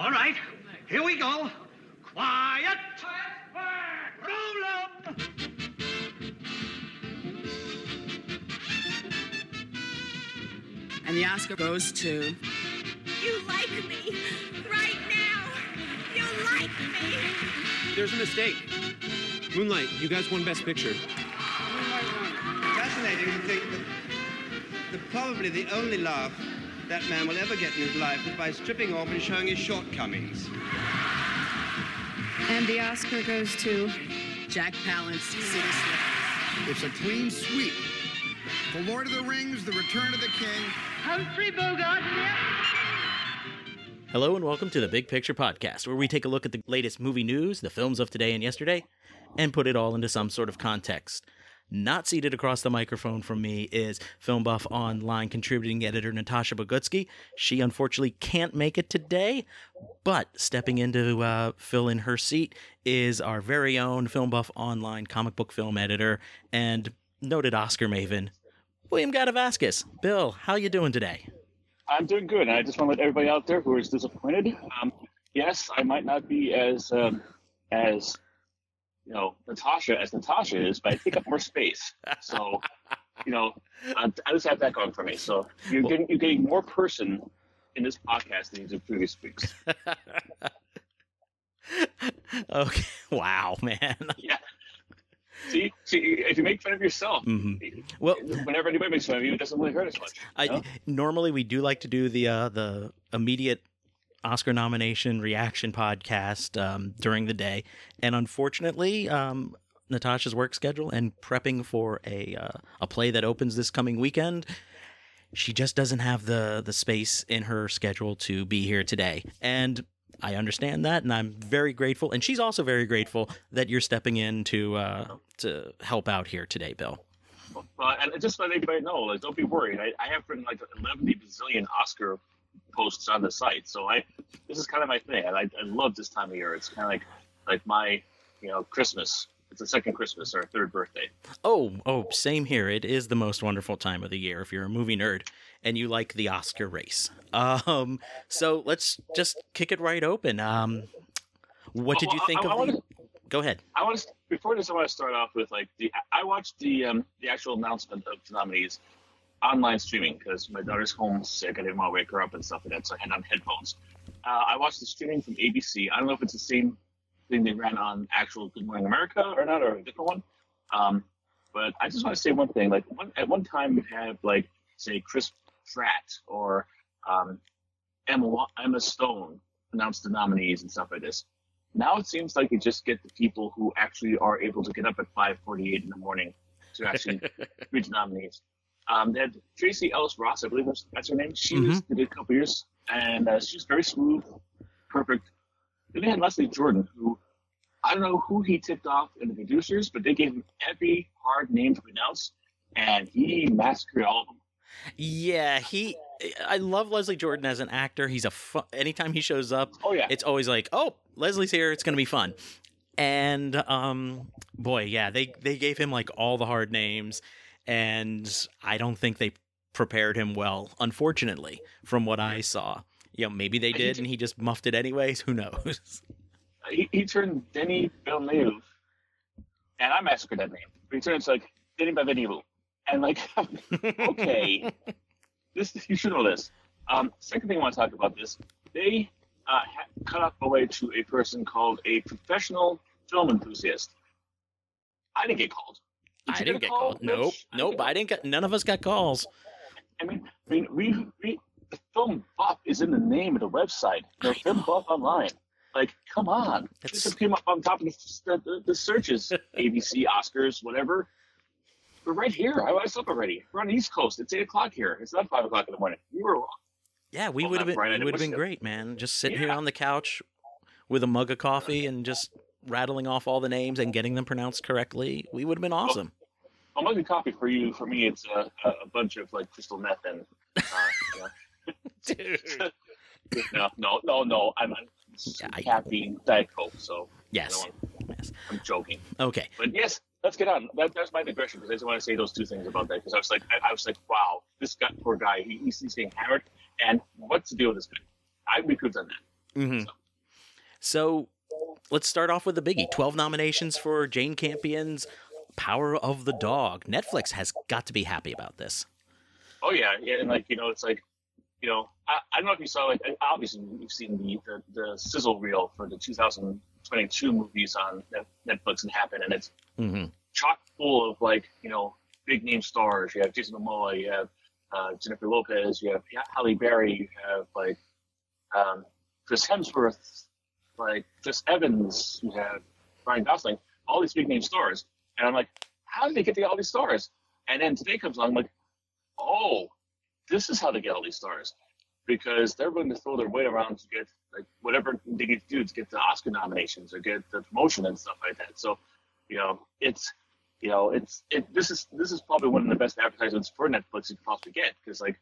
All right, here we go. Quiet. Roll 'em. And the Oscar goes to. You like me right now. You like me. There's a mistake. Moonlight, you guys won Best Picture. Moonlight won. Fascinating to think that the, probably the only laugh that man will ever get in his life is by stripping off and showing his shortcomings. And the Oscar goes to. Jack Palance, City Slickers. It's a clean sweep. For Lord of the Rings, The Return of the King, Humphrey Bogart. Hello and welcome to the Big Picture Podcast, where we take a look at the latest movie news, the films of today and yesterday, and put it all into some sort of context. Not seated across the microphone from me is Film Buff Online contributing editor Natasha Bogutsky. She unfortunately can't make it today, but stepping in to uh, fill in her seat is our very own Film Buff Online comic book film editor and noted Oscar maven, William Gadavascus. Bill, how you doing today? I'm doing good, and I just want to let everybody out there who is disappointed. Um, yes, I might not be as um, as you know Natasha as Natasha is, but I take up more space. So you know, I, I just have that going for me. So you're getting you're getting more person in this podcast than you did previous weeks. okay. Wow, man. Yeah. See, see, if you make fun of yourself, Mhm. Well, whenever anybody makes fun of you, it doesn't really hurt as much. I you know? normally we do like to do the uh, the immediate Oscar nomination reaction podcast um, during the day, and unfortunately, um, Natasha's work schedule and prepping for a uh, a play that opens this coming weekend. She just doesn't have the the space in her schedule to be here today, and I understand that, and I'm very grateful. And she's also very grateful that you're stepping in to uh, to help out here today, Bill. And just let everybody know, like, don't be worried. I, I have written like 11 bazillion Oscar posts on the site, so I this is kind of my thing, and I, I love this time of year. It's kind of like like my you know Christmas. It's the second Christmas or third birthday. Oh, oh, same here. It is the most wonderful time of the year if you're a movie nerd and you like the Oscar race. Um, so let's just kick it right open. Um, what did you think I- I of wanna- the? Go ahead. I want to before this. I want to start off with like the I watched the um the actual announcement of the nominees online streaming because my daughter's home sick. I didn't want to wake her up and stuff like that, so I had on headphones. Uh, I watched the streaming from ABC. I don't know if it's the same thing they ran on actual Good Morning America or not, or a different one. Um, but I just want to say one thing. Like one, at one time, you have like say Chris Pratt or um, Emma Emma Stone announce the nominees and stuff like this. Now it seems like you just get the people who actually are able to get up at 5:48 in the morning to actually read the nominees. Um, they had Tracee Ellis Ross, I believe that's, that's her name. She was did a couple years, and uh, she's very smooth, perfect. Then they had Leslie Jordan, who I don't know who he tipped off in the producers, but they gave him every hard name to pronounce, and he massacred all of them. Yeah, he. I love Leslie Jordan as an actor. He's a fu- anytime he shows up, Oh yeah, it's always like, oh, Leslie's here. It's gonna be fun. And um, boy, yeah, they they gave him like all the hard names, and I don't think they prepared him well. Unfortunately, from what I saw, you know, maybe they did, and he just muffed it anyways. Who knows? he, he turned Denny Villeneuve, and I massacred that name. But he turns like Denny Villeneuve, and like, okay, this you should know this. Um, second thing I want to talk about this, they uh, cut off away to a person called a professional film enthusiast. I didn't get called. Did I didn't a get call, called. Nope, Rich? Nope. I didn't get. None of us got calls. I mean, I mean, we, we, the film buff is in the name of the website. The I film buff online. Like, come on. It's- This came up on top of the, the, the searches. ABC, Oscars, whatever. We're right here. I was up already. We're on the East Coast. It's eight o'clock here. It's not five o'clock in the morning. You were wrong. Yeah, we Well, would have been. Brian, It would have been great, man. Just sitting here on the couch with a mug of coffee and just rattling off all the names and getting them pronounced correctly. We would have been awesome. A mug of coffee for you. For me, it's a, a, a bunch of like crystal meth and. Uh, you know, Dude. no, no, no, no. I'm on Yeah, I- diet coke, so Yes. Yes. I'm joking. Okay. But yes, let's get on. That, that's my digression because I just want to say those two things about that because I was like, I, I was like, wow, this guy, poor guy, he, he's, he's getting hammered, and what's the deal with this guy? I we could have done that. hmm So let's start off with the biggie 12 nominations for Jane Campion's Power of the Dog. Netflix has got to be happy about this. Oh yeah, yeah, and like you know, it's like, you know, I, I don't know if you saw like obviously you've seen the the, the sizzle reel for the 2022 movies on Netflix and Happen, and it's hmm chock full of like you know big name stars. You have Jason Momoa, you have uh, Jennifer Lopez, you have Halle Berry, you have like um, Chris Hemsworth, like Chris Evans, you have Ryan Gosling, all these big name stars, and I'm like, how did they get to all these stars? And then today comes along, I'm like, oh, this is how they get all these stars, because they're willing to throw their weight around to get like whatever they need to do to get the Oscar nominations or get the promotion and stuff like that. So, you know, it's you know, it's it. This is this is probably one of the best advertisements for Netflix you could possibly get because like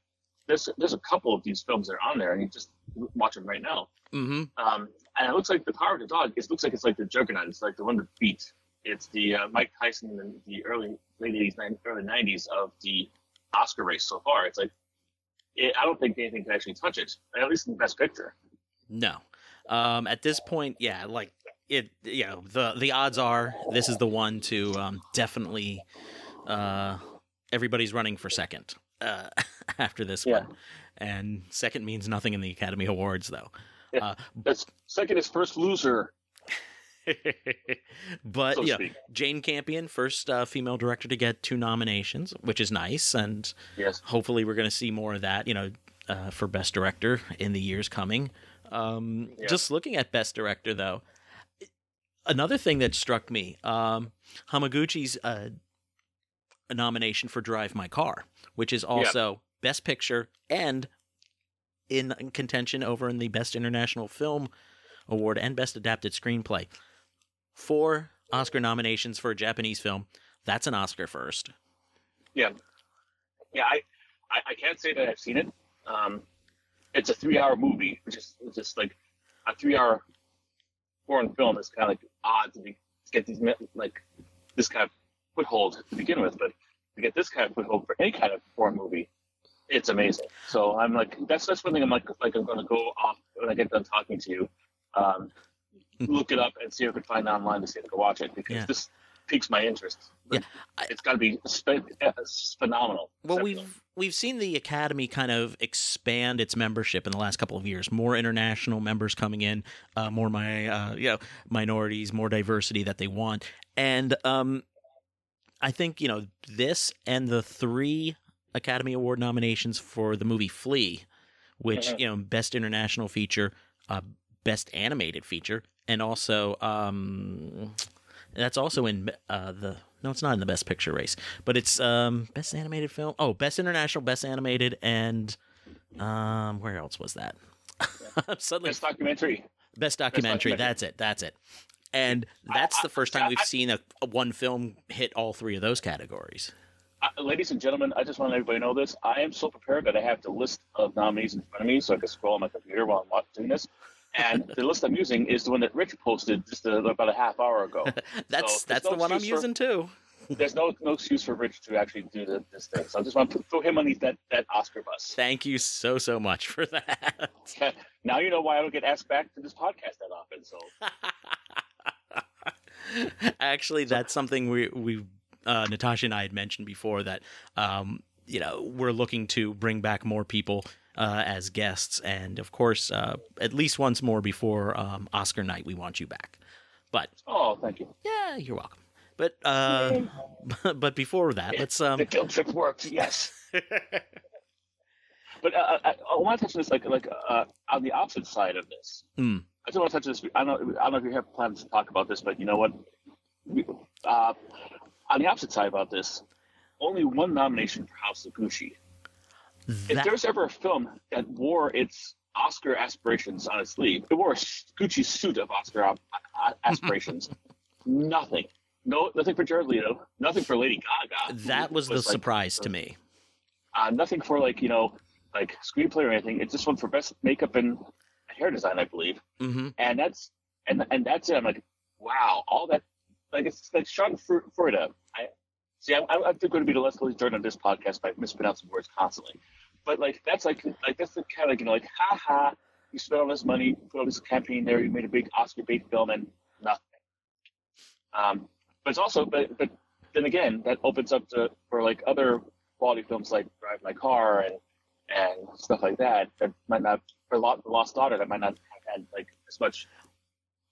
there's there's a couple of these films that are on there and you just watch them right now. hmm Um, and it looks like the Power of the Dog. It looks like it's like the Juggernaut. It's like the one to beat. It's the uh, Mike Tyson in the early late eighties, early nineties of the Oscar race so far. It's like it, I don't think anything can actually touch it. At least in the Best Picture. No. Um, at this point, yeah, like it, you know, the the odds are this is the one to um, definitely. Uh, everybody's running for second uh, after this Yeah. one, and second means nothing in the Academy Awards, though. Yeah. Uh, second is first loser, but so yeah, speak. Jane Campion, first uh, female director to get two nominations, which is nice, and Yes. hopefully we're going to see more of that. You know, uh, for best director in the years coming. Um, Yeah. Just looking at best director, though, another thing that struck me, um, Hamaguchi's uh, a nomination for Drive My Car, which is also best picture and in contention over in the best international film award and best adapted screenplay. Four Oscar nominations for a Japanese film. That's an Oscar first. Yeah, yeah. I, I, I can't say that I've seen it. Um, it's a three-hour movie, which is is like a three-hour foreign film is kind of like odd to, be, to get these like this kind of foothold to begin with, but to get this kind of foothold for any kind of foreign movie, it's amazing. So I'm like, that's that's one thing I'm like like I'm going to go off when I get done talking to you. Um, look it up and see if I can find it online to see if I can watch it because Yeah. this piques my interest. Yeah, it's got to be phenomenal. Well, we've we've seen the academy kind of expand its membership in the last couple of years. More international members coming in, uh, more my uh, you know minorities, more diversity that they want, and um, I think you know this and the three Academy Award nominations for the movie Flee, which Mhm. you know best international feature, uh, best animated feature, and also um, that's also in uh, the no, it's not in the best picture race, but it's um, best animated film. Oh, best international, best animated, and um, where else was that? Suddenly, Best documentary. best documentary. documentary. That's it. That's it. And that's the first time I- we've I- seen a, a one film hit all three of those categories. Ladies and gentlemen, I just want everybody to know this. I am so prepared that I have the list of nominees in front of me, so I can scroll on my computer while I'm doing this. And the list I'm using is the one that Rich posted just a, about a half hour ago. That's So, that's no the one I'm for- using too. There's no no excuse for Rich to actually do the, this thing. So I just want to throw him underneath that, that Oscar bus. Thank you so so much for that. now you know why I don't get asked back to this podcast that often. So Actually, that's something we we uh, Natasha and I had mentioned before that um, you know we're looking to bring back more people uh, as guests, and of course, uh, at least once more before um, Oscar night, we want you back. But oh, thank you. yeah, you're welcome. But uh, but before that, let's um the guilt trip worked. Yes. But uh, I, I want to touch on this like like uh, on the opposite side of this. Hmm. I just want to touch on this. I don't know. I don't know if you have plans to talk about this, but you know what? We, uh, on the opposite side about this, only one nomination for House of Gucci. If there's ever a film that wore its Oscar aspirations on its sleeve, it wore a Gucci suit of Oscar aspirations. nothing. No, nothing for Jared Leto. Nothing for Lady Gaga. that was the like, surprise to me. uh, nothing for like you know like screenplay or anything. It's just one for best makeup and hair design, I believe. hmm And that's and and that's it. I'm like, wow, all that like it's like Sean Fr- Florida. I see. I'm, I'm going to be the less Jordan on this podcast by mispronouncing words constantly. But like that's like like that's the kind of like you know like ha ha you spent all this money, put all this campaign there, you made a big Oscar bait film, and nothing. Um, but it's also, but but then again, that opens up to for like other quality films like Drive My Car and and stuff like that that might not for Lo- Lost Daughter that might not have had like as much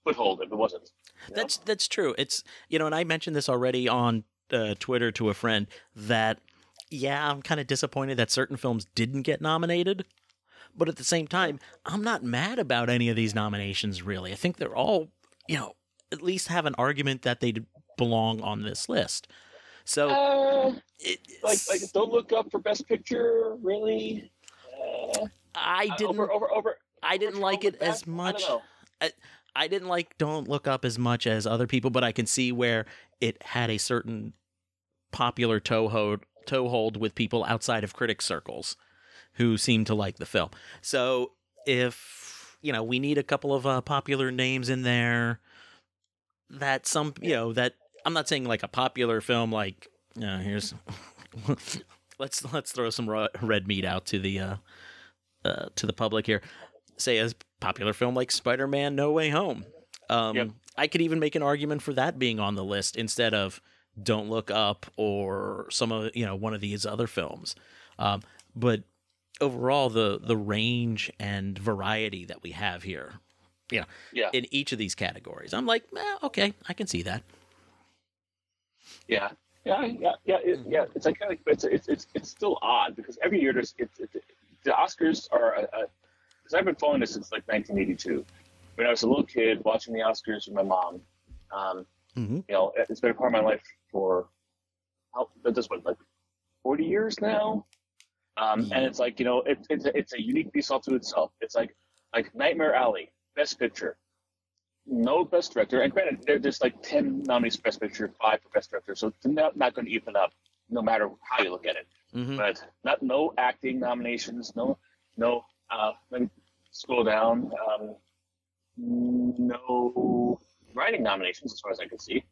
foothold if it wasn't. you know? That's that's true. It's you know, and I mentioned this already on uh, Twitter to a friend that yeah, I'm kind of disappointed that certain films didn't get nominated, but at the same time, I'm not mad about any of these nominations. Really, I think they're all you know at least have an argument that they belong on this list. So Uh, like like don't look up for Best Picture really. Uh, I didn't over over over. I didn't like it as I much. know. I didn't like Don't Look Up as much as other people, but I can see where it had a certain popular toehold toehold with people outside of critic circles who seem to like the film. So if you know we need a couple of uh, popular names in there that some you know that I'm not saying like a popular film like uh, here's let's let's throw some red meat out to the uh, uh, to the public here. Say a popular film like Spider-Man: No Way Home. Um, Yep. I could even make an argument for that being on the list instead of Don't Look Up or some of you know one of these other films. Um, but overall, the the range and variety that we have here, you know, Yeah. in each of these categories, I'm like, eh, okay, I can see that. Yeah, yeah, yeah, yeah, it, yeah. It's like kind it's it's it's it's still odd because every year there's it's, it's the Oscars are because I've been following this since like 1982 when I was a little kid watching the Oscars with my mom. Um, Mhm. You know, it's been a part of my life for how this what like 40 years now. Um, and it's like you know, it, it's a, it's a unique piece all to itself. It's like like Nightmare Alley, Best Picture, no Best Director, and granted, there's like ten nominees for Best Picture, five for Best Director, so it's not, not going to even up, no matter how you look at it. Mhm. But not no acting nominations, no no. Uh, let me scroll down. Um, no writing nominations, as far as I can see.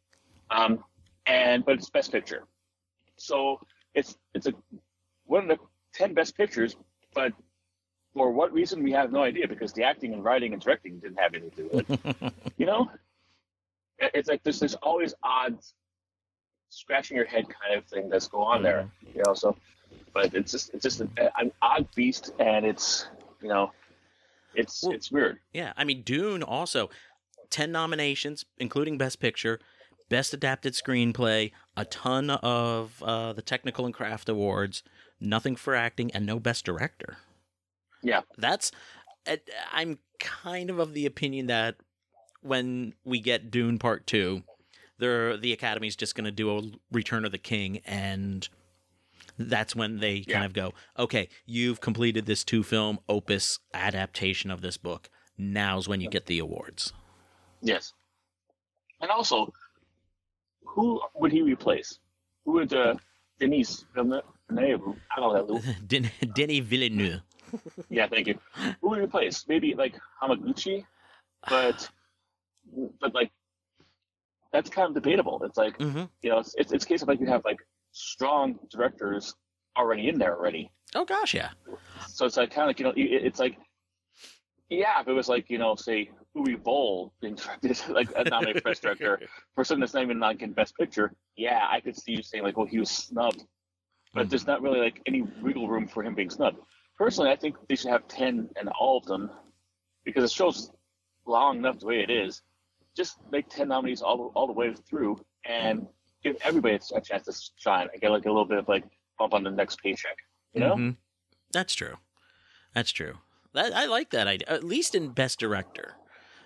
Um, and but it's Best Picture, so it's it's a one of the ten Best Pictures, but for what reason we have no idea because the acting and writing and directing didn't have anything to do with it. you know, it's like there's there's always odd scratching your head kind of thing that's go on there. You know, so but it's just it's just an, an odd beast, and it's you know, it's Well- it's weird. Yeah, I mean Dune also 10 nominations including best picture, best adapted screenplay, a ton of uh, the technical and craft awards, nothing for acting and no best director. Yeah. That's I- I'm kind of of the opinion that when we get Dune Part 2, there the Academy's just going to do a Return of the King and that's when they kind of go, okay, you've completed this two film opus adaptation of this book. Now's when you get the awards. Yes. And also, who would he replace? Who would uh, Denise Villeneuve? I don't know. Den- Denis Villeneuve. Yeah, thank you. Who would replace? Maybe like Hamaguchi, but but like that's kind of debatable. It's like hmm you know, it's it's, it's a case of like you have like strong directors already in there already. Oh gosh, yeah. So it's like kind of like you know, it's like yeah, if it was like you know, say Uwe Boll being directed like a nominated for best director for something that's not even not getting best picture, yeah, I could see you saying like, well, he was snubbed, but Mhm. there's not really like any wiggle room for him being snubbed. Personally, I think they should have ten and all of them because the show's long enough the way it is. Just make ten nominees all all the way through and give everybody a chance to shine and get like a little bit of like bump on the next paycheck. You know? Mhm. That's true. That's true. That I like that idea. At least in best director.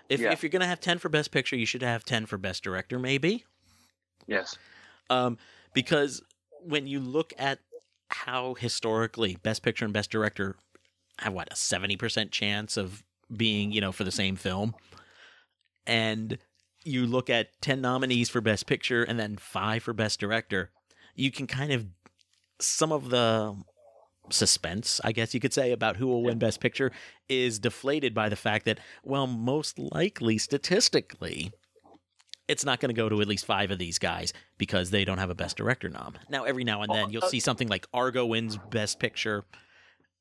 If Yeah. if you're gonna have ten for best picture, you should have ten for best director, maybe. Yes. Um, because when you look at how historically best picture and best director have what a 70% chance of being you know for the same film and you look at 10 nominees for best picture and then 5 for best director you can kind of some of the suspense i guess you could say about who will win best picture is deflated by the fact that well most likely statistically it's not going to go to at least five of these guys because they don't have a best director nom. Now, every now and then you'll uh, see something like Argo wins best picture,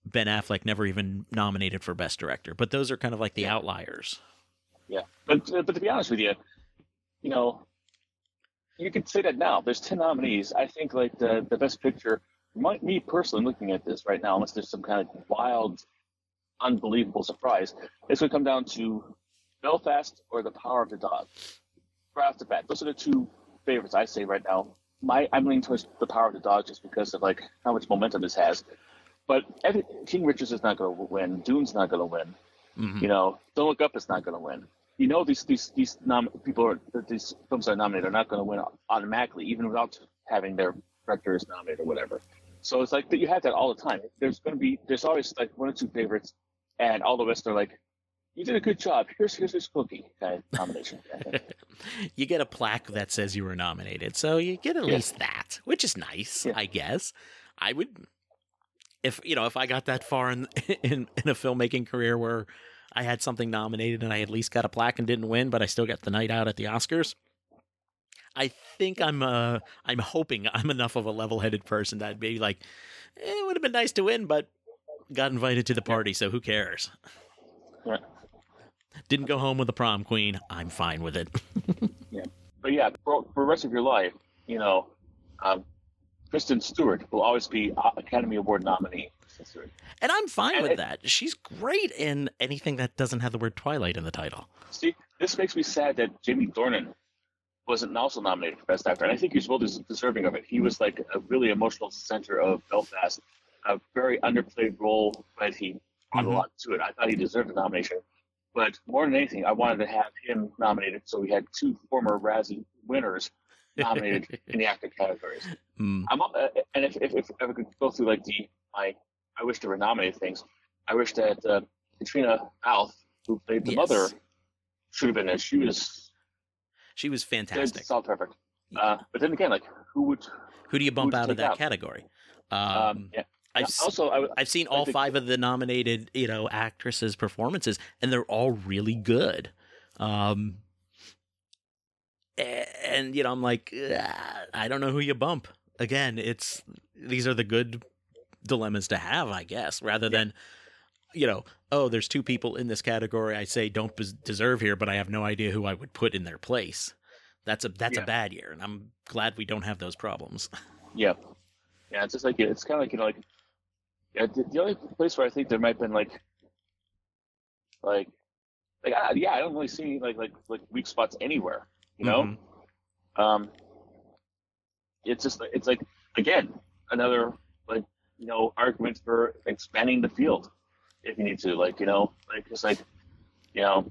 Ben Affleck never even nominated for Best Director. But those are kind of like the outliers. Yeah, but uh, but to be honest with you, you know, you could say that now. There's ten nominees. I think like the the best picture. My, me personally, looking at this right now, unless there's some kind of wild, unbelievable surprise, it's going to come down to Belfast or The Power of the Dog. Right off the bat, those are the two favorites I say right now. My I'm leaning towards The Power of the Dog just because of like how much momentum this has. But King Richards is not going to win. Dune's not going to win. Mhm. You know, Don't Look Up is not going to win. You know, these these these nom- people are that these films that are nominated are not going to win automatically, even without having their directors nominated or whatever. So it's like that you have that all the time. There's going to be there's always like one or two favorites, and all the rest are like, you did a good job. Here's here's this cookie kind of nomination. you get a plaque that says you were nominated, so you get at Yeah. least that, which is nice, Yeah. I guess. I would, if you know, if I got that far in in in a filmmaking career where I had something nominated and I at least got a plaque and didn't win, but I still got the night out at the Oscars. I think I'm uh I'm hoping I'm enough of a level-headed person that maybe like eh, it would have been nice to win, but got invited to the party, so who cares? Right. Didn't go home with the prom queen. I'm fine with it. yeah, But yeah, for, for the rest of your life, you know, um, Kristen Stewart will always be Academy Award nominee. Stewart. And I'm fine And with it- that. She's great in anything that doesn't have the word Twilight in the title. See, this makes me sad that Jamie Dornan wasn't also nominated for Best Actor, and I think he's well deserving of it. He was like a really emotional center of Belfast, a very underplayed role, but he brought Mhm. a lot to it. I thought he deserved a nomination, but more than anything, I wanted to have him nominated, so we had two former Razzie winners nominated in the actor categories. Mm, I'm uh, and if, if if I could go through like the my I wish there were nominated things, I wish that uh, Caitríona Balfe, who played the Yes. mother, should have been there. She was she was fantastic. solid, perfect. Uh, but then again, like who would? Who do you bump out of that out? category? Um, Um, yeah. I've, Yeah, also, I, I've seen all five of the nominated, you know, actresses' performances, and they're all really good. Um, and you know, I'm like, "Ah, I don't know who you bump. Again, it's these are the good dilemmas to have, I guess, rather than, you know, oh, there's two people in this category I say don't bes- deserve here, but I have no idea who I would put in their place. That's a that's Yeah. a bad year, and I'm glad we don't have those problems. yeah, yeah. It's just like it's kind of like you know, like yeah. The, the only place where I think there might have been like, like, like ah, yeah, I don't really see like like like weak spots anywhere. You know. Mhm. um it's just it's like again another you know argument for expanding the field if you need to like you know like it's like you know.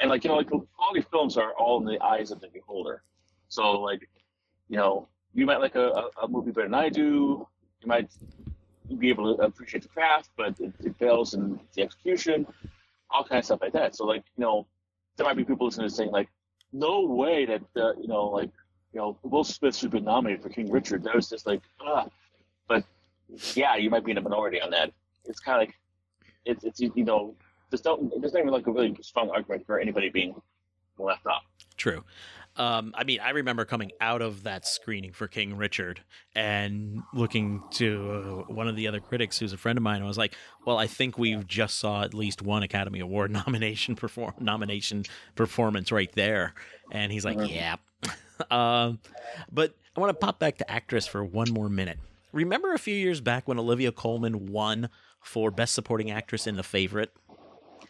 And like you know like quality films are all in the eyes of the beholder. So like you know you might like a, a, movie better than i do. You might be able to appreciate the craft but it, it fails in the execution all kinds of stuff like that. So like you know there might be people listening to saying like no way that uh, you know like you know Will Smith should be nominated for King Richard. That was just like ah, but yeah, you might be in a minority on that. It's kind of like it's it's you know there's not there's not even like a really strong argument for anybody being left off. True. Um, I mean, I remember coming out of that screening for King Richard and looking to uh, one of the other critics, who's a friend of mine. and I was like, "Well, I think we've just saw at least one Academy Award nomination perform nomination performance right there." And he's like, Mhm. "Yeah." um, but I want to pop back to actress for one more minute. Remember a few years back when Olivia Colman won for Best Supporting Actress in The Favorite?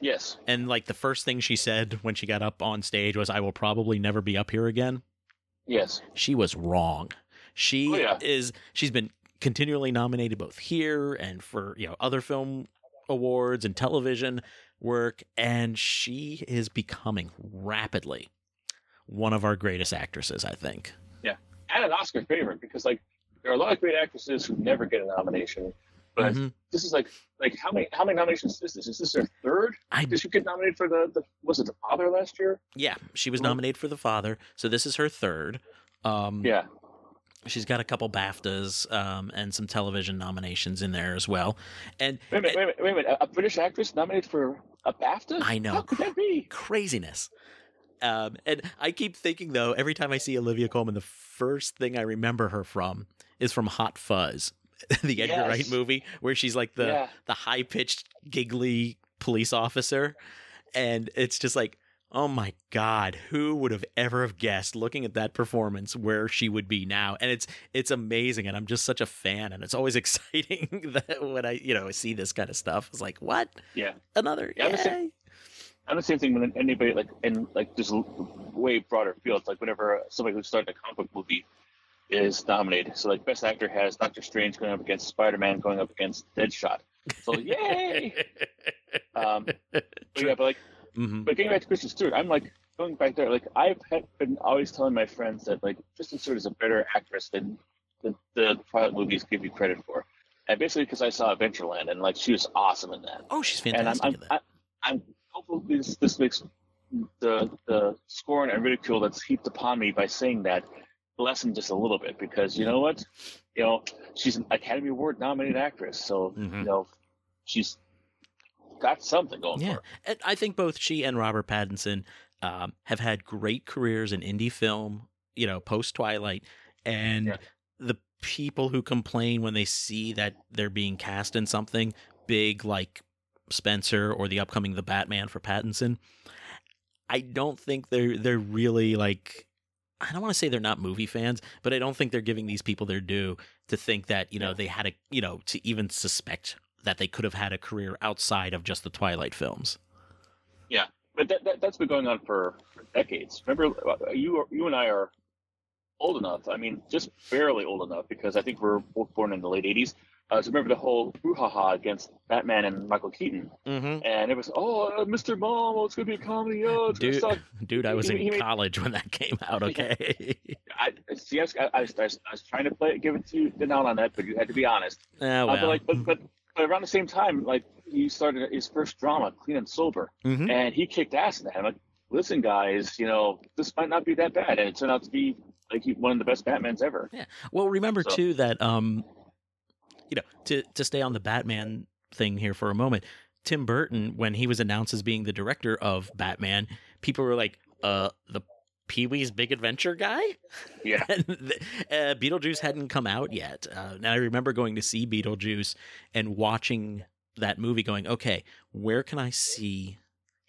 Yes. And like the first thing she said when she got up on stage was, I will probably never be up here again. Yes. She was wrong. She Oh, yeah. is, she's been continually nominated both here and for, you know, other film awards and television work. And she is becoming rapidly one of our greatest actresses, I think. Yeah. And an Oscar favorite because like there are a lot of great actresses who never get a nomination. But Mhm. this is like like how many how many nominations is this? Is this her third? I, Did she get nominated for the, the was it the father last year? yeah, she was nominated for The Father. So this is her third. Um, Yeah. She's got a couple BAFTAs um, and some television nominations in there as well. And Wait a minute, wait a minute, wait a minute. A British actress nominated for a BAFTA? I know. How could that be? craziness. Um, and I keep thinking though, every time I see Olivia Colman, the first thing I remember her from is from Hot Fuzz. the Edgar Yes. Wright movie where she's like the Yeah. the high pitched giggly police officer, and it's just like. Oh my God! Who would have ever have guessed, looking at that performance, where she would be now? And it's it's amazing, and I'm just such a fan, and it's always exciting that when I you know see this kind of stuff, it's like what Yeah. another Yeah, I'm the same- yay. I'm the same thing when anybody like in like just way broader fields. Like whenever somebody who's starting a comic book movie is nominated, so like best actor has Doctor Strange going up against Spider Man going up against Deadshot. So yay! Um, but yeah, but like Mhm. but getting back to Kristen Stewart, I'm like going back there. Like I've had, been always telling my friends that like Kristen Stewart is a better actress than the, the Twilight movies give you credit for. And basically because I saw Adventureland and like she was awesome in that. Oh, she's and I'm fantastic I'm, in that. I, I'm hopeful this this makes the the scorn and ridicule that's heaped upon me by saying that lessen just a little bit because you know what, you know she's an Academy Award nominated actress, so Mhm. you know she's got something going Yeah, for her. and I think both she and Robert Pattinson um, have had great careers in indie film. You know, post Twilight, and Yeah. the people who complain when they see that they're being cast in something big like Spencer or the upcoming The Batman for Pattinson, I don't think they're they're really like. I don't want to say they're not movie fans, but I don't think they're giving these people their due to think that you know Yeah. they had a you know to even suspect that they could have had a career outside of just the Twilight films. Yeah. But that, that that's been going on for, for decades. Remember, uh, you you and I are old enough. I mean, just barely old enough because I think we're both born in the late '80s. Uh, so remember the whole brouhaha against Batman and Michael Keaton, Mm-hmm. and it was, oh, uh, Mr. Mom, oh, it's gonna be a comedy. Oh, it's Dude, gonna suck. dude, I was He- in he college when that came out. Okay. I see. I was, I, was, I was I was trying to play, give it to you down on that, but you had to be honest. Ah, Uh, well. but like, but, but but around the same time, like he started his first drama, Clean and Sober, Mhm. and he kicked ass in that. I'm like, listen, guys, you know, this might not be that bad, and it turned out to be like one of the best Batmans ever. Yeah. Well, remember So- too that um, you know, to to stay on the Batman thing here for a moment, Tim Burton, when he was announced as being the director of Batman, people were like, "Uh, the Pee Wee's Big Adventure guy." Yeah. the- uh, Beetlejuice hadn't come out yet. Uh, and I remember going to see Beetlejuice and watching that movie, going, "Okay, where can I see?"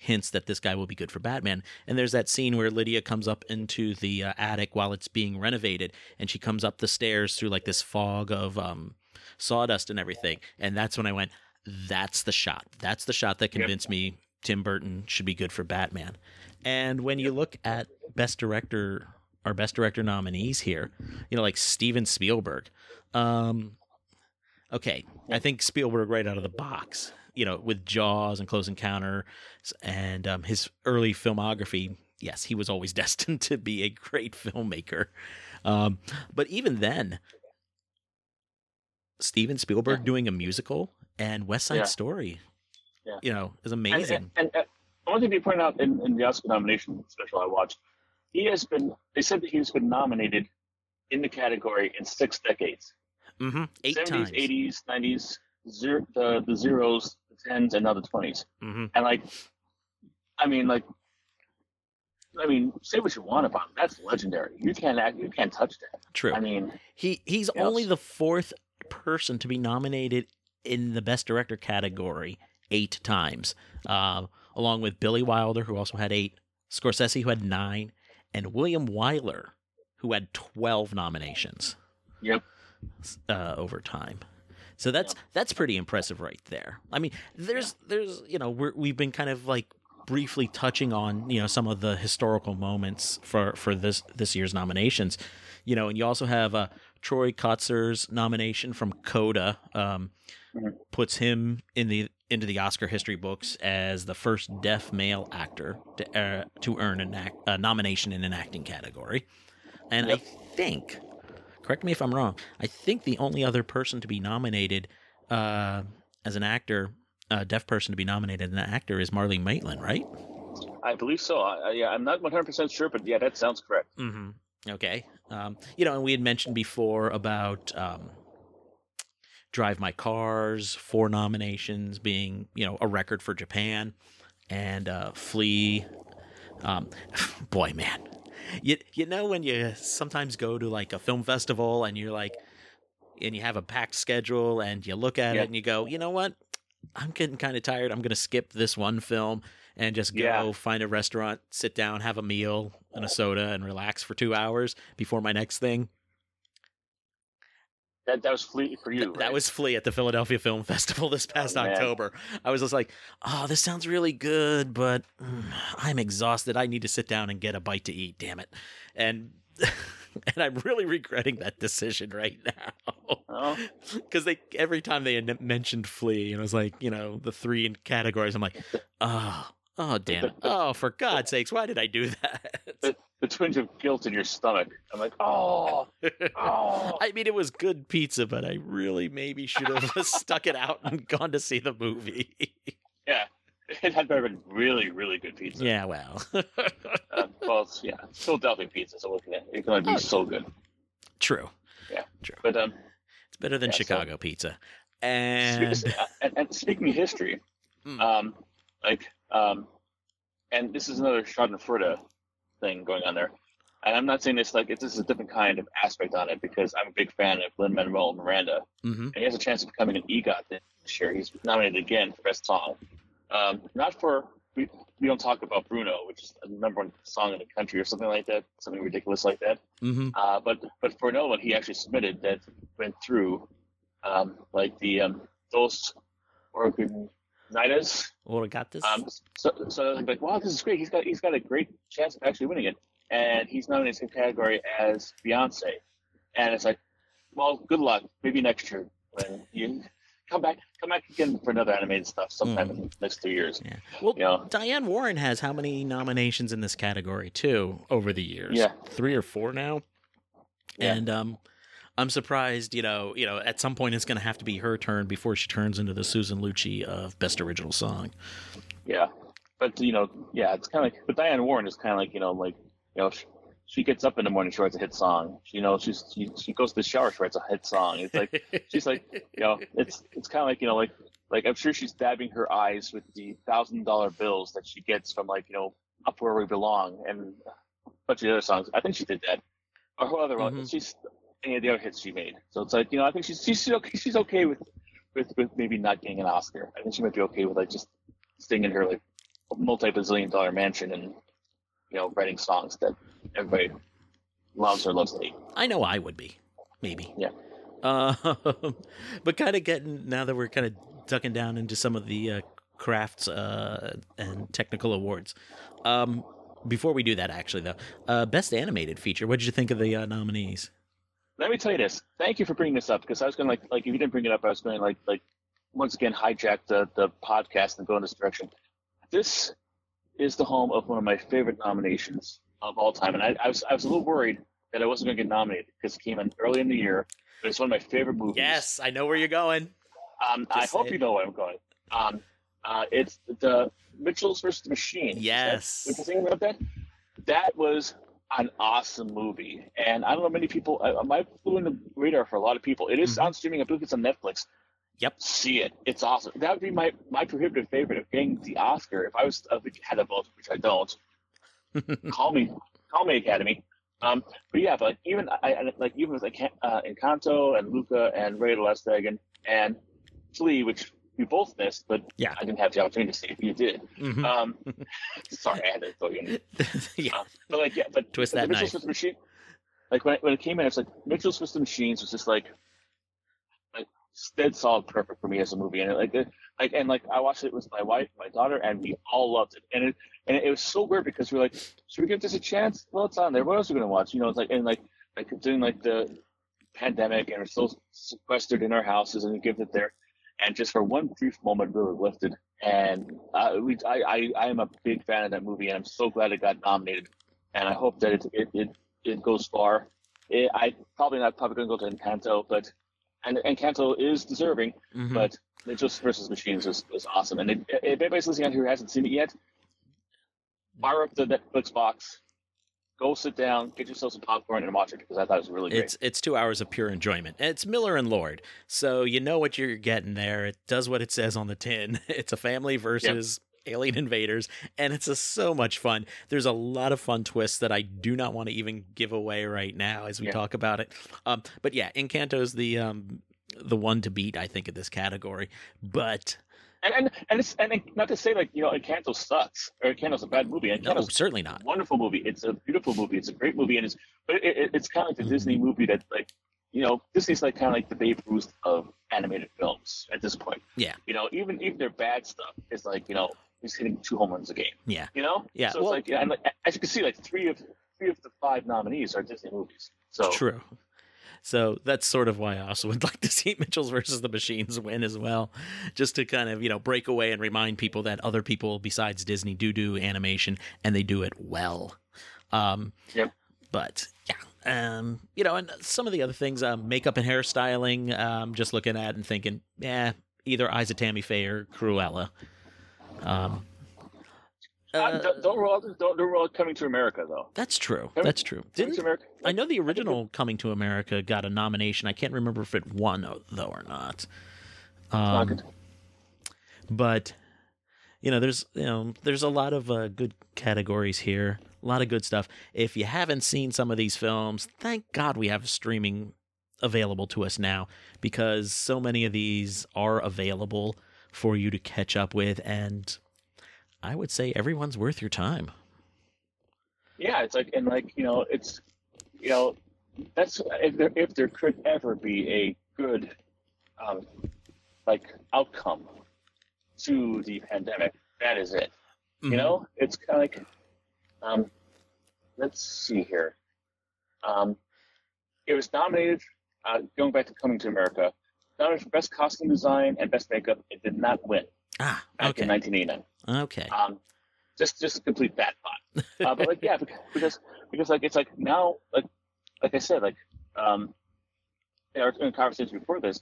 hints that this guy will be good for Batman. And there's that scene where Lydia comes up into the uh, attic while it's being renovated, and she comes up the stairs through like this fog of um, sawdust and everything. And that's when I went, "That's the shot. That's the shot that Yep. convinced me Tim Burton should be good for Batman." And when you look at best director, our best director nominees here, you know, like Steven Spielberg. Um, okay, I think Spielberg right out of the box you know, with Jaws and Close Encounter and um, his early filmography, yes, he was always destined to be a great filmmaker. Um, but even then, Steven Spielberg Yeah. doing a musical and West Side Yeah. Story, Yeah. you know, is amazing. and, and, and one thing they pointed out in, in the Oscar nomination special I watched, he has been. They said that he's been nominated in the category in six decades. hmm Eight 70s, times. 80s, 90s, zero, the the zeros, the tens, and now the 20s. hmm And like, I mean, like, I mean, say what you want about him. That's legendary. You can't act. You can't touch that. True. I mean, He he's only the fourth person to be nominated in the Best Director category eight times, uh, along with Billy Wilder, who also had eight, Scorsese, who had nine, and William Wyler, who had twelve nominations yep. uh, over time. So that's that's pretty impressive right there. I mean, there's there's you know we're, we've been kind of like briefly touching on you know some of the historical moments for for this this year's nominations, you know, and you also have uh, Troy Kotsur's nomination from Coda um, puts him in the into the Oscar history books as the first deaf male actor to uh, to earn an act, a nomination in an acting category, and Yep. I think correct me if I'm wrong. I think the only other person to be nominated uh, as an actor, a deaf person to be nominated an actor, is Marlee Matlin, right? I believe so. I, yeah, I'm not 100 percent sure, but yeah, that sounds correct. Mm-hmm. Okay. Um, you know, and we had mentioned before about um, Drive My Cars, four nominations being, you know, a record for Japan, and uh, Flee. Um, boy, man, you you know when you sometimes go to like a film festival and you're like, and you have a packed schedule and you look at Yeah. it and you go, you know what? I'm getting kind of tired. I'm going to skip this one film and just go Yeah. find a restaurant, sit down, have a meal and a soda, and relax for two hours before my next thing. That that was Flee for you. Th- That was Flee at the Philadelphia Film Festival this past man. October. I was just like, oh, this sounds really good, but mm, I'm exhausted. I need to sit down and get a bite to eat, damn it. And and I'm really regretting that decision right now. Oh, Because they every time they mentioned Flee, and it was like, you know, the three categories, I'm like, oh, oh, damn it. Oh, for God's sakes, why did I do that? the, the twinge of guilt in your stomach. I'm like, oh, oh. I mean, it was good pizza, but I really maybe should have stuck it out and gone to see the movie. yeah. It had better been really, really good pizza. yeah, well, Uh, well, it's, yeah, Philadelphia pizza. So looking at it can only be Oh. so good. true. Yeah. True. But um, It's better than Yeah, so- Chicago pizza. And and, and speaking of history, Mm. um, like um, and this is another Schadenfreude thing going on there. And I'm not saying this like it's this is a different kind of aspect on it because I'm a big fan of Lin Manuel Miranda, Mhm. and he has a chance of becoming an EGOT this year. He's nominated again for best song. Um, not for we, we don't talk about Bruno, which is the number one song in the country or something like that, something ridiculous like that. Mhm. Uh, but but for another one, he actually submitted that went through, um, like the um, those I got this. Um, so so I was like, wow, this is great. He's got he's got a great chance of actually winning it, and he's nominated in the same category as Beyonce. And it's like, well, good luck. Maybe next year when you come back come back again for another animated stuff sometime in the next two years. yeah. Well, you know. Diane Warren has how many nominations in this category too over the years? Yeah. three or four now. Yeah. And um, I'm surprised. You know, you know, at some point it's going to have to be her turn before she turns into the Susan Lucci of Best Original Song. Yeah, but you know, yeah, it's kind of like. But Diane Warren is kind of like you know, like you know, she, gets up in the morning, she writes a hit song. She, you know, she's she, she goes to the shower, she writes a hit song. It's like she's like, you know, it's it's kind of like you know, like like I'm sure she's dabbing her eyes with the thousand dollar bills that she gets from like you know, up where we belong and a bunch of the other songs. I think she did that, or her other one. Mhm. She's any of the other hits she made. So it's like you know, I think she's she's she's okay, she's okay with with with maybe not getting an Oscar. I think she might be okay with like just staying in her like multi-bazillion dollar mansion and you know writing songs that everybody loves or loves to hate. I know I would be, maybe. Yeah. Um, but kind of getting now that we're kind of ducking down into some of the uh, crafts uh, and technical awards. Um, before we do that, actually, though, uh, best animated feature. What did you think of the uh, nominees? Let me tell you this. Thank you for bringing this up because I was going to like like if you didn't bring it up, I was going to like like once again hijack the the podcast and go in this direction. This is the home of one of my favorite nominations of all time, and I, I was I was a little worried that I wasn't going to get nominated because it came in early in the year. But it's one of my favorite movies. Yes, I know where you're going. Um, I hope say you know where I'm going. Um, uh, it's the Mitchells versus the Machine. Yes. Is that, thinking about that? That was an awesome movie, and I don't know many people. I, I might flew in the radar for a lot of people. It is Mhm. on streaming. I believe it's on Netflix. Yep. See it. It's awesome. That would be my my prohibitive favorite of getting the Oscar if I was if I had a vote, which I don't. call me, call me Academy. Um, but yeah, but even I, like even with uh, Encanto and Luca and Ray the Last Dragon and Flee, which you both missed, but Yeah. I didn't have the opportunity to see if you did. Mhm. Um, sorry, I had to throw you in. yeah. Um, but like, yeah, but Twist that the knife. Machine, like when it, when it came in, it's like Mitchell's Twisted Machines was just like, dead solid perfect for me as a movie, and like, like and like I watched it with my wife, my daughter, and we all loved it, and it and it, was so weird because we were like, should we give this a chance? Well, it's on there. What else are we gonna watch? You know, it's like and like like doing like the pandemic, and we're still sequestered in our houses, and we give it there, and just for one brief moment, we were lifted. And uh, we, I, I, I am a big fan of that movie, and I'm so glad it got nominated. And I hope that it, it, it, it goes far. It, I probably not probably gonna go to Encanto, but and Encanto is deserving, Mhm. but Mitchells versus Machines was, was awesome. And it, if anybody's listening out here who hasn't seen it yet, fire up the Netflix box, go sit down, get yourself some popcorn, and watch it because I thought it was really great. It's it's two hours of pure enjoyment. It's Miller and Lord, so you know what you're getting there. It does what it says on the tin. It's a family versus alien invaders, and it's a, so much fun. There's a lot of fun twists that I do not want to even give away right now as we Yeah. talk about it. Um, but yeah, Encanto's the um, the one to beat, I think, in this category. But And and and it's and not to say like you know Encanto sucks or Encanto's a bad movie. no, Encanto's certainly not. a wonderful movie. It's a beautiful movie. It's a great movie, and it's but it, it, it's kind of like the Disney Mm-hmm. movie that like you know Disney's like kind of like the Babe Ruth of animated films at this point. Yeah. You know, even even their bad stuff is like you know he's hitting two home runs a game. Yeah. You know. Yeah, So well- it's like and like, as you can see, like three of three of the five nominees are Disney movies. So True. So that's sort of why I also would like to see Mitchells versus the Machines win as well, just to kind of you know break away and remind people that other people besides Disney do do animation and they do it well. Um, Yep. But yeah, um, you know, and some of the other things, um, makeup and hairstyling, um, just looking at and thinking, yeah, either Eyes of Tammy Faye or Cruella. Um, Uh, uh, don't, don't rule out don't, don't rule out coming to America though. that's true. Coming- That's true. Didn't to America. I know the original Coming to America got a nomination. I can't remember if it won though or not. Not Um, but you know, there's you know, there's a lot of uh, good categories here. A lot of good stuff. If you haven't seen some of these films, thank God we have streaming available to us now because so many of these are available for you to catch up with and I would say everyone's worth your time. Yeah, it's like and like you know, it's you know, that's if there if there could ever be a good um like outcome to the pandemic, that is it. Mhm. You know, it's kind of like um let's see here. Um it was nominated uh, going back to Coming to America, nominated for best costume design and best makeup. It did not win Ah, back okay. in 1989. Okay. Um, just just complete that thought. Uh, but like yeah, because because like it's like now like like I said like um in our in conversations before this,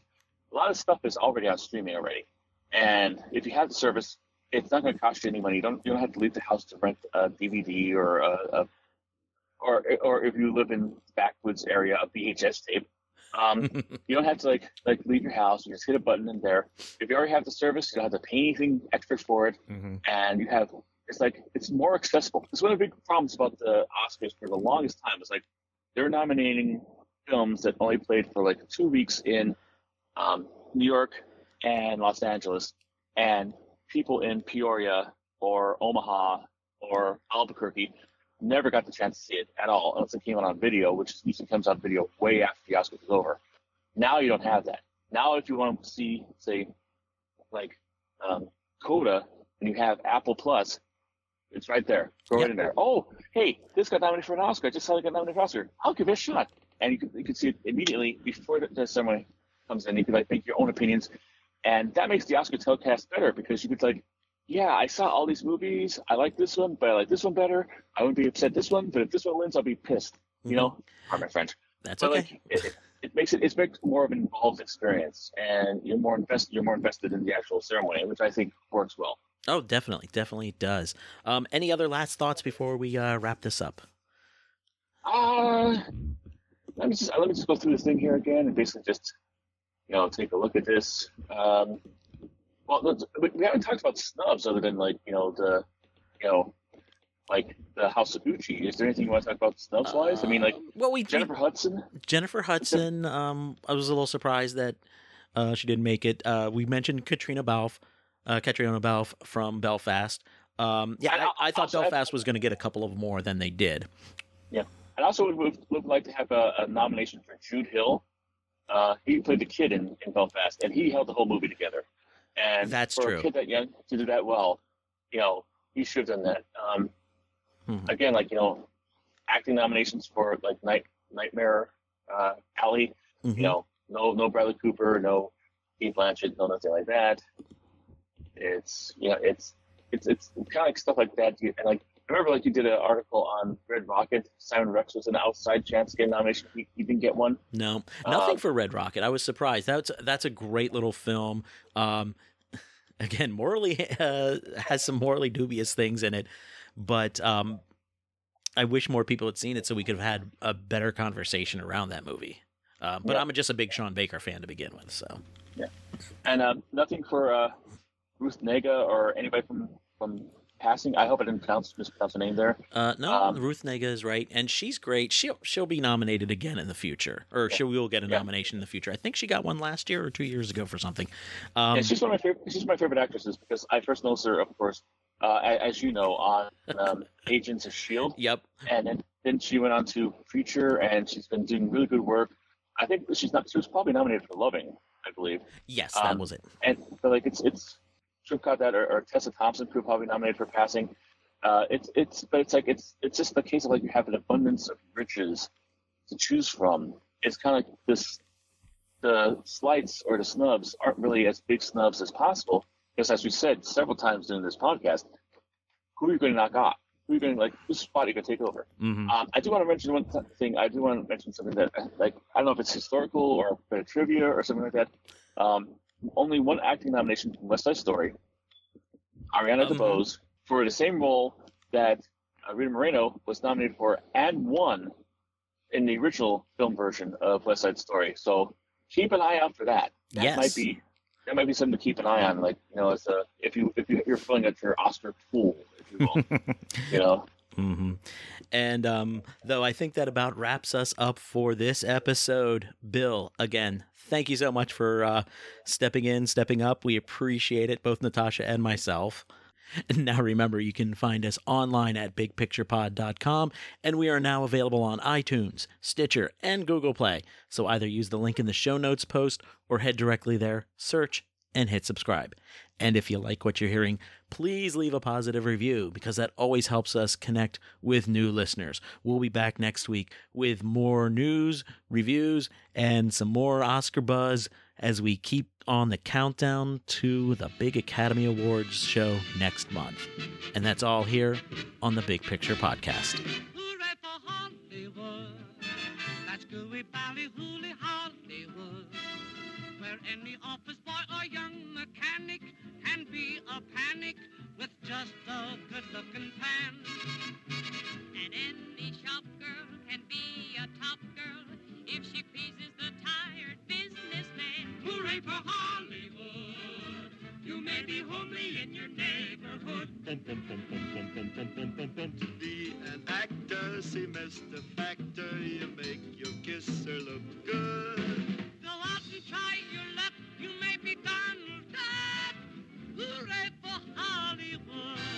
a lot of stuff is already on streaming already, and if you have the service, it's not going to cost you any money. You don't you don't have to leave the house to rent a DVD or a, a or or if you live in backwoods area, a VHS tape. Um, you don't have to like like leave your house. You just hit a button in there. If you already have the service, you don't have to pay anything extra for it Mhm. and you have it's like it's more accessible. It's one of the big problems about the Oscars for the longest time. It's like they're nominating films that only played for like two weeks in um, New York and Los Angeles, and people in Peoria or Omaha or Albuquerque never got the chance to see it at all unless it came out on video, which usually comes out video way after the Oscars is over. Now you don't have that. Now if you want to see, say, like um, Coda, and you have Apple Plus, it's right there. Go right in there. Oh, hey, this got nominated for an Oscar. I just saw it got nominated for an Oscar. I'll give it a shot. And you can, you can see it immediately before the, the ceremony comes in. You can like make your own opinions, and that makes the Oscar telecast better because you could like, yeah, I saw all these movies. I like this one, but I like this one better. I wouldn't be upset this one, but if this one wins, I'll be pissed. You know, pardon my French. That's But okay. like, it, it- it makes it it makes more of an involved experience, and you're more invested. You're more invested in the actual ceremony, which I think works well. Oh, definitely, definitely does. Um, any other last thoughts before we uh, wrap this up? Uh, let me just let me just go through this thing here again and basically just you know take a look at this. Um, well, we haven't talked about snubs other than like you know the you know like the House of Gucci. Is there anything you want to talk about snubs wise? I mean, like Uh, well, we Jennifer Hudson. Jennifer Hudson. Um, I was a little surprised that uh, she didn't make it. Uh, we mentioned Katrina Balfe, uh, Caitríona Balfe from Belfast. Um, yeah, I, I thought also, Belfast was going to get a couple of more than they did. Yeah, and also would, would like to have a, a nomination for Jude Hill. Uh, he played the kid in, in Belfast, and he held the whole movie together. And That's for true. a kid that young to do that well, you know, he should have done that. Um, Mhm. Again, like you know, acting nominations for like Night Nightmare uh, Alley. Mhm. You know, no no Bradley Cooper, no Cate Blanchett, no nothing like that. It's you know, it's it's it's kind of like stuff like that. And like I remember, like you did an article on Red Rocket. Simon Rex was an outside chance to get a nomination. He, he didn't get one. No, nothing Um, for Red Rocket. I was surprised. That's that's a great little film. Um, again, morally uh, has some morally dubious things in it, but um, I wish more people had seen it so we could have had a better conversation around that movie. Uh, but Yeah. I'm just a big Sean Baker fan to begin with, so yeah. And uh, nothing for uh, Ruth Negga or anybody from from Passing. I hope I didn't pronounce mispronounce the name there. Uh, no, Um, Ruth Negga is right, and she's great. She'll she'll be nominated again in the future, or she will get a Yeah. nomination in the future. I think she got one last year or two years ago for something. Um, yeah, she's one of my favorite. She's my favorite actresses because I first noticed her, of course, uh, as you know, on um, Agents of Shield, yep. and then, then she went on to Preacher, and she's been doing really good work. I think she's not. She was probably nominated for Loving, I believe. Yes, that Um, was it. and but like it's it's have got that or, or Tessa Thompson who probably nominated for passing. Uh, it's it's but it's like it's it's just the case of like you have an abundance of riches to choose from. It's kind of like this the slights or the snubs aren't really as big snubs as possible because as we said several times during this podcast, who are you going to knock off? Who are you going to like? Whose spot are you going to take over? hmm Um, I do want to mention one th- thing. I do want to mention something that, like, I don't know if it's historical or a bit of trivia or something like that. Um, only one acting nomination from West Side Story, Ariana Mhm. DeBose, for the same role that uh, Rita Moreno was nominated for and won in the original film version of West Side Story. So keep an eye out for that. That Yes. might be that might be something to keep an eye on. Like you know, as a, if you if you, you're filling out your Oscar pool, if you will, you know. Hmm And um, though I think that about wraps us up for this episode, Bill, again, thank you so much for uh, stepping in, stepping up. We appreciate it, both Natasha and myself. And now remember, you can find us online at bigpicturepod.com, and we are now available on iTunes, Stitcher, and Google Play. So either use the link in the show notes post or head directly there, search, and hit subscribe. And if you like what you're hearing, please leave a positive review because that always helps us connect with new listeners. We'll be back next week with more news, reviews, and some more Oscar buzz as we keep on the countdown to the big Academy Awards show next month. And that's all here on the Big Picture Podcast. Where any office boy or young mechanic and be a panic with just a good-looking pan. And any shop girl can be a top girl if she pleases the tired businessman. Hooray for Hollywood! You may be homely in your neighborhood. To be an actor, see Mr. Factor, you make your kisser look good. Go out and try your luck, you may be done Hollywood.